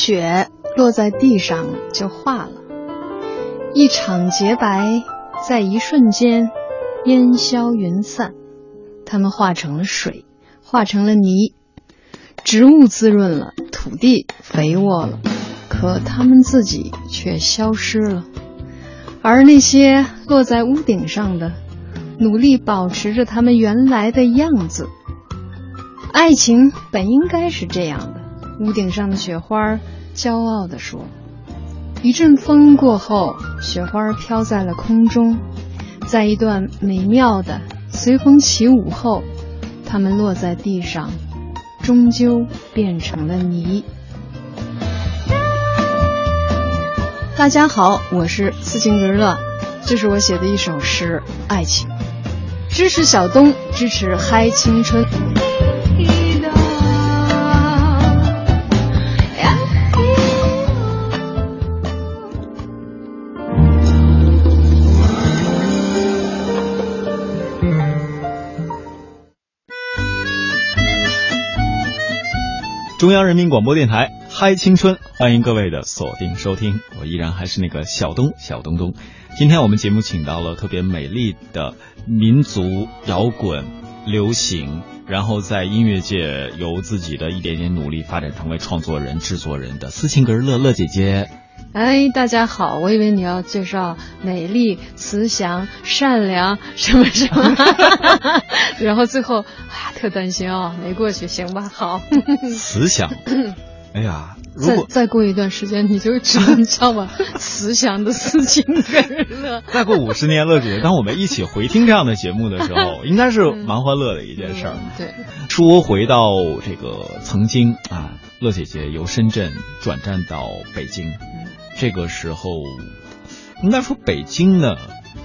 雪落在地上就化了，一场洁白在一瞬间烟消云散，它们化成了水，化成了泥，植物滋润了，土地肥沃了，可它们自己却消失了。而那些落在屋顶上的，努力保持着它们原来的样子。爱情本应该是这样的。屋顶上的雪花骄傲地说：“一阵风过后，雪花飘在了空中，在一段美妙的随风起舞后，它们落在地上，终究变成了泥。”大家好，我是斯琴格乐，这是我写的一首诗《爱情》，支持小东，支持嗨青春。中央人民广播电台嗨青春，欢迎各位的锁定收听，我依然还是那个小东小东东。今天我们节目请到了特别美丽的民族摇滚流行，然后在音乐界由自己的一点点努力发展成为创作人、制作人的斯琴格日乐乐姐姐。哎，大家好！我以为你要介绍美丽、慈祥、善良什么什么，然后最后啊，特担心啊，没过去，行吧？好，慈祥。哎呀，如果再过一段时间，你就只能叫我慈祥的斯琴格了。再过五十年，乐姐，当我们一起回听这样的节目的时候，应该是蛮欢乐的一件事儿。对，说回到这个曾经啊，乐姐姐由深圳转战到北京。这个时候，应该说北京呢，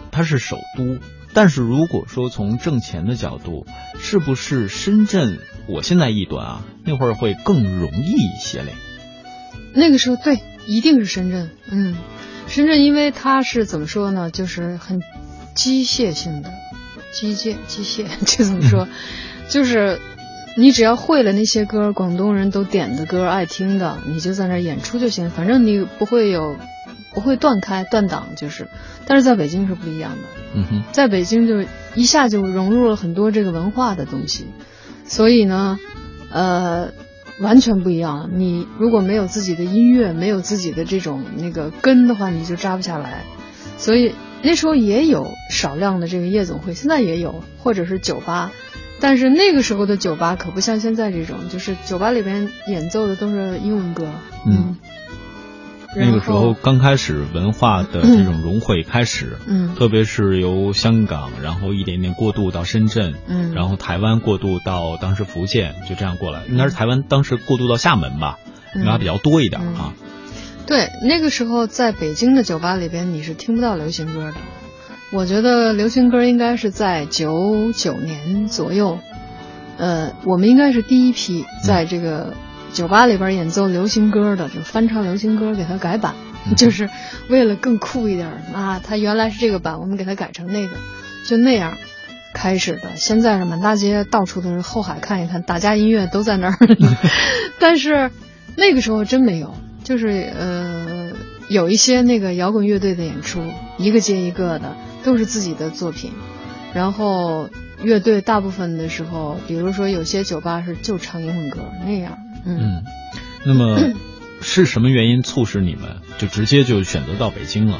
它是首都。但是如果说从挣钱的角度，是不是深圳？我现在一端啊，那会儿会更容易一些嘞。那个时候，对，一定是深圳。嗯，深圳因为它是怎么说呢？就是很机械性的，机械机械，这怎么说？就是你只要会了那些歌，广东人都点的歌，爱听的，你就在那演出就行，反正你不会有不会断开断档，就是。但是在北京是不一样的。嗯哼，在北京就一下就融入了很多这个文化的东西，所以呢，呃，完全不一样。你如果没有自己的音乐，没有自己的这种那个根的话，你就扎不下来。所以那时候也有少量的这个夜总会，现在也有，或者是酒吧。但是那个时候的酒吧可不像现在这种，就是酒吧里边演奏的都是英文歌。嗯。那个时候刚开始文化的这种融汇开始，嗯，特别是由香港，然后一点点过渡到深圳，嗯，然后台湾过渡到当时福建，就这样过来。应该是台湾当时过渡到厦门吧，应该比较多一点啊。对，那个时候在北京的酒吧里边你是听不到流行歌的。我觉得流行歌应该是在九九年左右，呃，我们应该是第一批在这个。酒吧里边演奏流行歌的，就翻唱流行歌给它改版，就是为了更酷一点啊！它原来是这个版，我们给它改成那个，就那样开始的。现在是满大街到处都是后海看一看，大家音乐都在那儿。但是那个时候真没有，就是呃有一些那个摇滚乐队的演出，一个接一个的，都是自己的作品。然后乐队大部分的时候，比如说有些酒吧是就唱英文歌那样。嗯，那么是什么原因促使你们就直接就选择到北京了？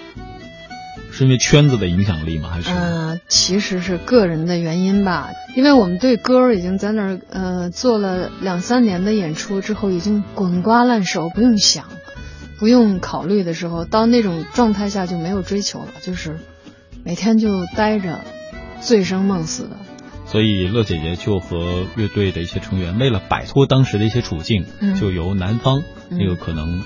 是因为圈子的影响力吗？还是？呃，其实是个人的原因吧。因为我们对歌已经在那儿呃做了两三年的演出之后，已经滚瓜烂熟，不用想，不用考虑的时候，到那种状态下就没有追求了，就是每天就待着，醉生梦死的。所以乐姐姐就和乐队的一些成员，为了摆脱当时的一些处境，就由南方那个可能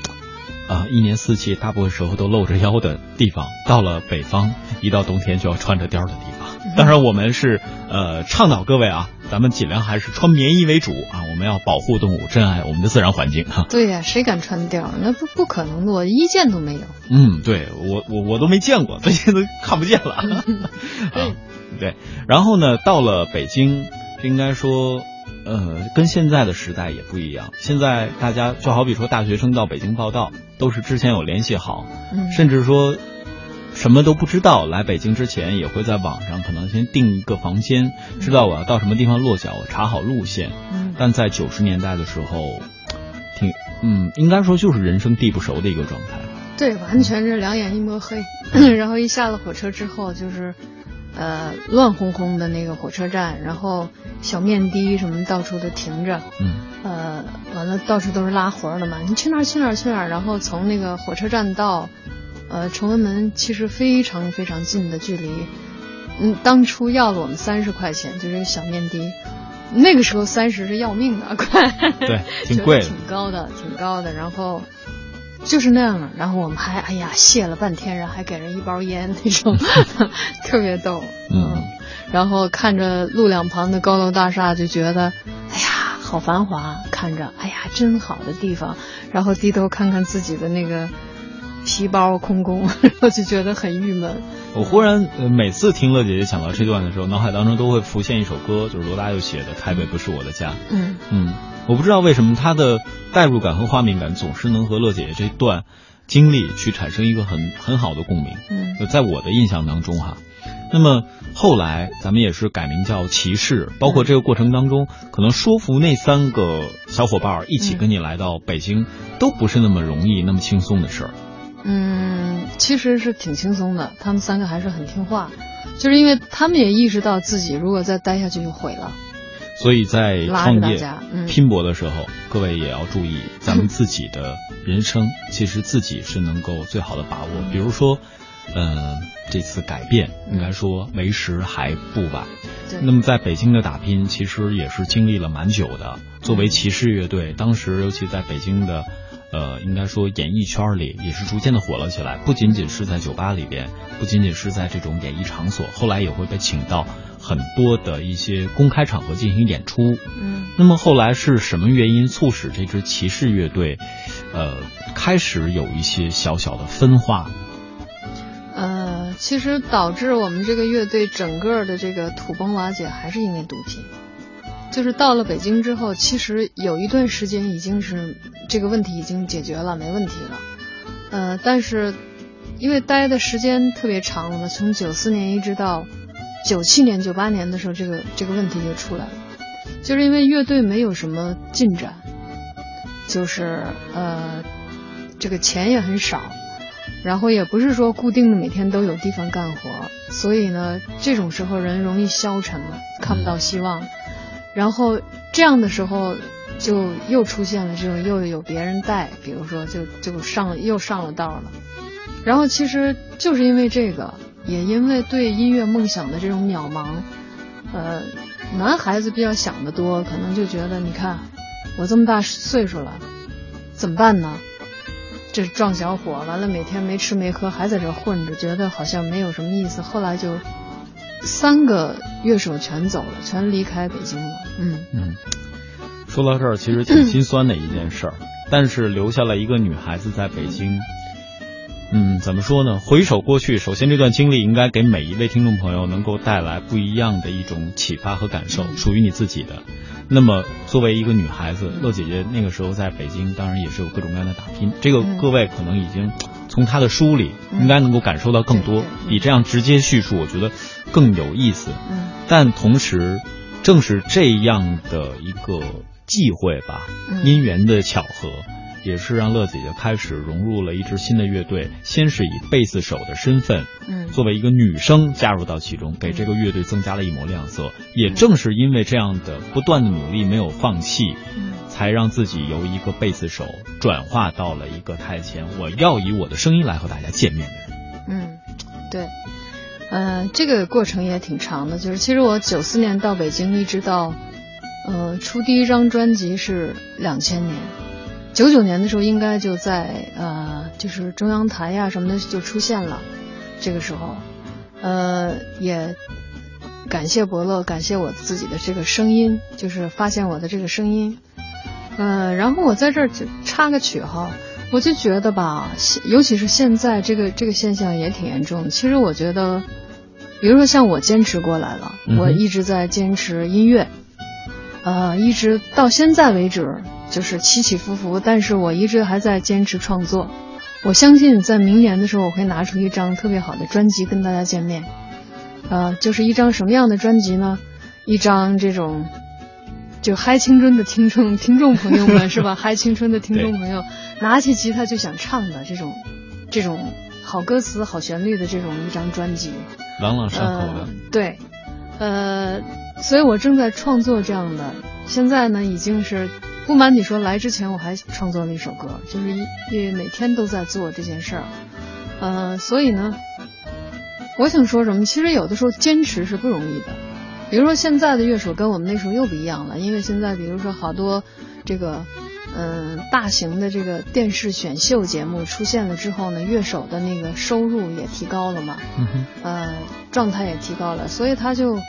啊一年四季大部分时候都露着腰的地方，到了北方，一到冬天就要穿着貂的地方。当然，我们是呃倡导各位啊，咱们尽量还是穿棉衣为主啊，我们要保护动物，珍爱我们的自然环境哈。对呀，谁敢穿貂？那不不可能的，我一件都没有。嗯，对我我我都没见过，最近都看不见了。啊。对，然后呢，到了北京，应该说，呃，跟现在的时代也不一样。现在大家就好比说大学生到北京报道，都是之前有联系好，甚至说什么都不知道，来北京之前也会在网上可能先订一个房间，知道我要到什么地方落脚，查好路线。但在九十年代的时候，挺嗯，应该说就是人生地不熟的一个状态。对，完全是两眼一抹黑，然后一下了火车之后就是。呃，乱哄哄的那个火车站，然后小面的什么到处都停着，嗯，呃，完了到处都是拉活的嘛，你去哪儿去哪儿去哪儿，然后从那个火车站到，呃，崇文门其实非常非常近的距离，嗯，当初要了我们三十块钱，就这个小面的，那个时候三十是要命的，快，对，挺贵，挺高的，挺高的，然后。就是那样的，然后我们还哎呀谢了半天，然后还给人一包烟那种，特别逗。嗯，然后看着路两旁的高楼大厦，就觉得哎呀好繁华，看着哎呀真好的地方。然后低头看看自己的那个皮包空空，然后就觉得很郁闷。我忽然每次听乐姐姐讲到这段的时候，脑海当中都会浮现一首歌，就是罗大佑写的《台北不是我的家》。嗯嗯。我不知道为什么他的代入感和画面感总是能和乐姐姐这段经历去产生一个很很好的共鸣。嗯，在我的印象当中哈，那么后来咱们也是改名叫骑士，包括这个过程当中，可能说服那三个小伙伴一起跟你来到北京，都不是那么容易、那么轻松的事儿。嗯，其实是挺轻松的，他们三个还是很听话，就是因为他们也意识到自己如果再待下去就毁了。所以在创业拼搏的时候，各位也要注意，咱们自己的人生其实自己是能够最好的把握。比如说，嗯，这次改变应该说为时还不晚。那么在北京的打拼，其实也是经历了蛮久的。作为骑士乐队，当时尤其在北京的，呃，应该说演艺圈里也是逐渐的火了起来。不仅仅是在酒吧里边，不仅仅是在这种演艺场所，后来也会被请到。很多的一些公开场合进行演出，嗯，那么后来是什么原因促使这支骑士乐队，呃，开始有一些小小的分化？呃，其实导致我们这个乐队整个的这个土崩瓦解，还是因为毒品。就是到了北京之后，其实有一段时间已经是这个问题已经解决了，没问题了。呃，但是因为待的时间特别长了嘛，从九四年一直到。九七年、九八年的时候，这个这个问题就出来了，就是因为乐队没有什么进展，就是呃，这个钱也很少，然后也不是说固定的每天都有地方干活，所以呢，这种时候人容易消沉了，看不到希望，然后这样的时候就又出现了这种又有别人带，比如说就就上又上了道了，然后其实就是因为这个。也因为对音乐梦想的这种渺茫，呃，男孩子比较想的多，可能就觉得，你看我这么大岁数了，怎么办呢？这壮小伙，完了每天没吃没喝，还在这混着，觉得好像没有什么意思。后来就三个乐手全走了，全离开北京了。嗯嗯，说到这儿，其实挺心酸的一件事儿，但是留下了一个女孩子在北京。嗯，怎么说呢？回首过去，首先这段经历应该给每一位听众朋友能够带来不一样的一种启发和感受，属于你自己的。那么，作为一个女孩子，乐姐姐那个时候在北京，当然也是有各种各样的打拼。这个各位可能已经从他的书里应该能够感受到更多，比这样直接叙述，我觉得更有意思。嗯。但同时，正是这样的一个忌讳吧，姻缘的巧合。也是让乐姐姐开始融入了一支新的乐队，先是以贝斯手的身份，嗯，作为一个女生加入到其中，给这个乐队增加了一抹亮色。也正是因为这样的不断的努力，没有放弃，嗯，才让自己由一个贝斯手转化到了一个台前，我要以我的声音来和大家见面的人。嗯，对，呃，这个过程也挺长的，就是其实我九四年到北京，一直到，呃，出第一张专辑是两千年。九九年的时候，应该就在呃，就是中央台呀什么的就出现了。这个时候，呃，也感谢伯乐，感谢我自己的这个声音，就是发现我的这个声音。呃，然后我在这儿就插个曲哈，我就觉得吧，尤其是现在这个这个现象也挺严重的。其实我觉得，比如说像我坚持过来了，我一直在坚持音乐。呃，一直到现在为止就是起起伏伏，但是我一直还在坚持创作。我相信在明年的时候，我会拿出一张特别好的专辑跟大家见面。呃，就是一张什么样的专辑呢？一张这种就嗨青春的听众听众朋友们 是吧？嗨青春的听众朋友，拿起吉他就想唱的这种这种好歌词、好旋律的这种一张专辑，朗朗上口的。对，呃，所以我正在创作这样的。现在呢，已经是。不瞒你说，来之前我还创作了一首歌，就是一也每天都在做这件事儿，呃，所以呢，我想说什么？其实有的时候坚持是不容易的。比如说现在的乐手跟我们那时候又不一样了，因为现在比如说好多这个嗯大型的这个电视选秀节目出现了之后呢，乐手的那个收入也提高了嘛，呃，状态也提高了，所以他就。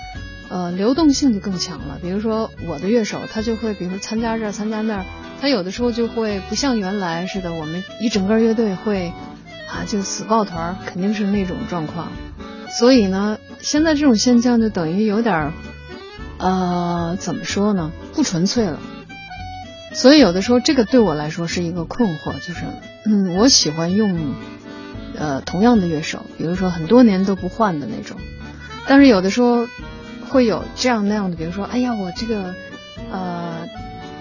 呃，流动性就更强了。比如说我的乐手，他就会，比如说参加这儿，参加那儿，他有的时候就会不像原来似的，我们一整个乐队会啊就死抱团，肯定是那种状况。所以呢，现在这种现象就等于有点儿呃，怎么说呢，不纯粹了。所以有的时候这个对我来说是一个困惑，就是嗯，我喜欢用呃同样的乐手，比如说很多年都不换的那种，但是有的时候。会有这样那样的，比如说，哎呀，我这个，呃，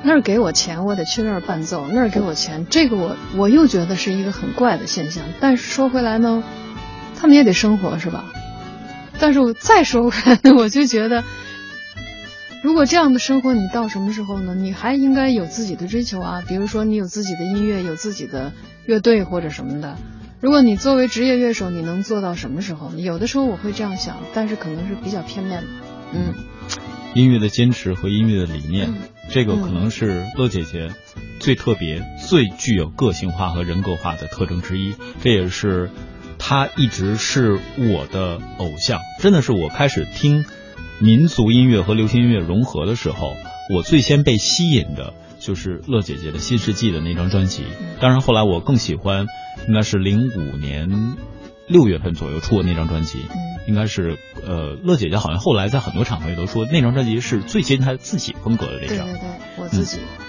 那儿给我钱，我得去那儿伴奏；那儿给我钱，这个我我又觉得是一个很怪的现象。但是说回来呢，他们也得生活，是吧？但是我再说回来，我就觉得，如果这样的生活，你到什么时候呢？你还应该有自己的追求啊，比如说你有自己的音乐，有自己的乐队或者什么的。如果你作为职业乐手，你能做到什么时候？有的时候我会这样想，但是可能是比较片面的。嗯，音乐的坚持和音乐的理念，这个可能是乐姐姐最特别、最具有个性化和人格化的特征之一。这也是她一直是我的偶像。真的是我开始听民族音乐和流行音乐融合的时候，我最先被吸引的就是乐姐姐的新世纪的那张专辑。当然，后来我更喜欢，应该是零五年六月份左右出的那张专辑。应该是，呃，乐姐姐好像后来在很多场合也都说，那张专辑是最接近她自己风格的那张。对对对，我自己，嗯。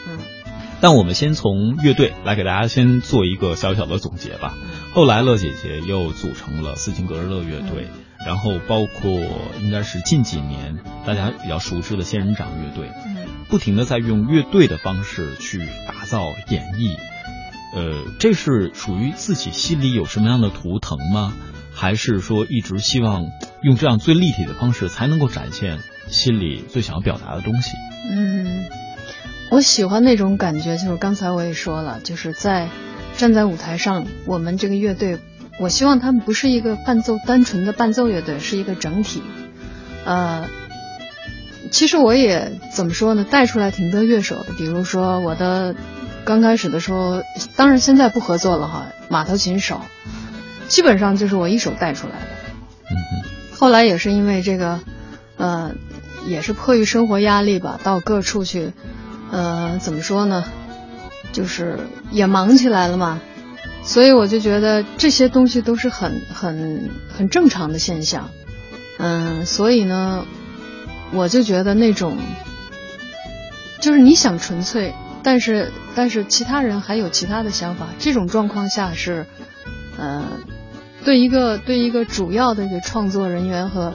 但我们先从乐队来给大家先做一个小小的总结吧。后来乐姐姐又组成了斯琴格日乐乐队，然后包括应该是近几年大家比较熟知的仙人掌乐队，不停的在用乐队的方式去打造演绎。呃，这是属于自己心里有什么样的图腾吗？还是说一直希望用这样最立体的方式，才能够展现心里最想要表达的东西。嗯，我喜欢那种感觉，就是刚才我也说了，就是在站在舞台上，我们这个乐队，我希望他们不是一个伴奏单纯的伴奏乐队，是一个整体。呃，其实我也怎么说呢，带出来挺多乐手的，比如说我的刚开始的时候，当然现在不合作了哈，马头琴手。基本上就是我一手带出来的，嗯后来也是因为这个，呃，也是迫于生活压力吧，到各处去，呃，怎么说呢，就是也忙起来了嘛，所以我就觉得这些东西都是很很很正常的现象，嗯，所以呢，我就觉得那种，就是你想纯粹，但是但是其他人还有其他的想法，这种状况下是，呃。对一个对一个主要的一个创作人员和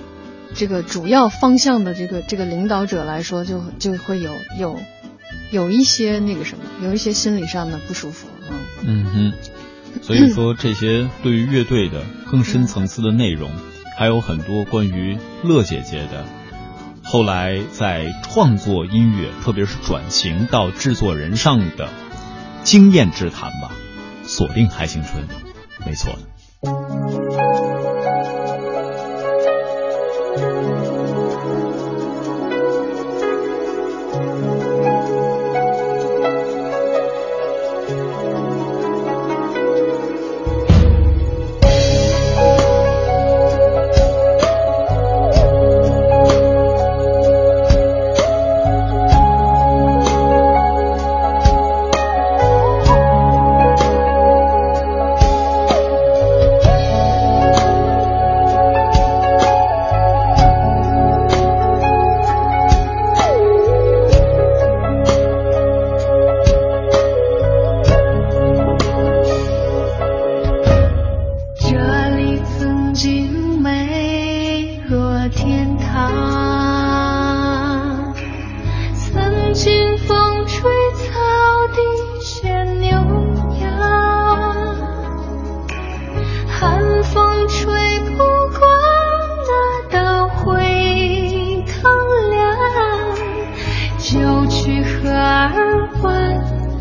这个主要方向的这个这个领导者来说，就就会有有有一些那个什么，有一些心理上的不舒服嗯。嗯哼，所以说这些对于乐队的更深层次的内容，还有很多关于乐姐姐的后来在创作音乐，特别是转型到制作人上的经验之谈吧。锁定海青春，没错的。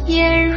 烟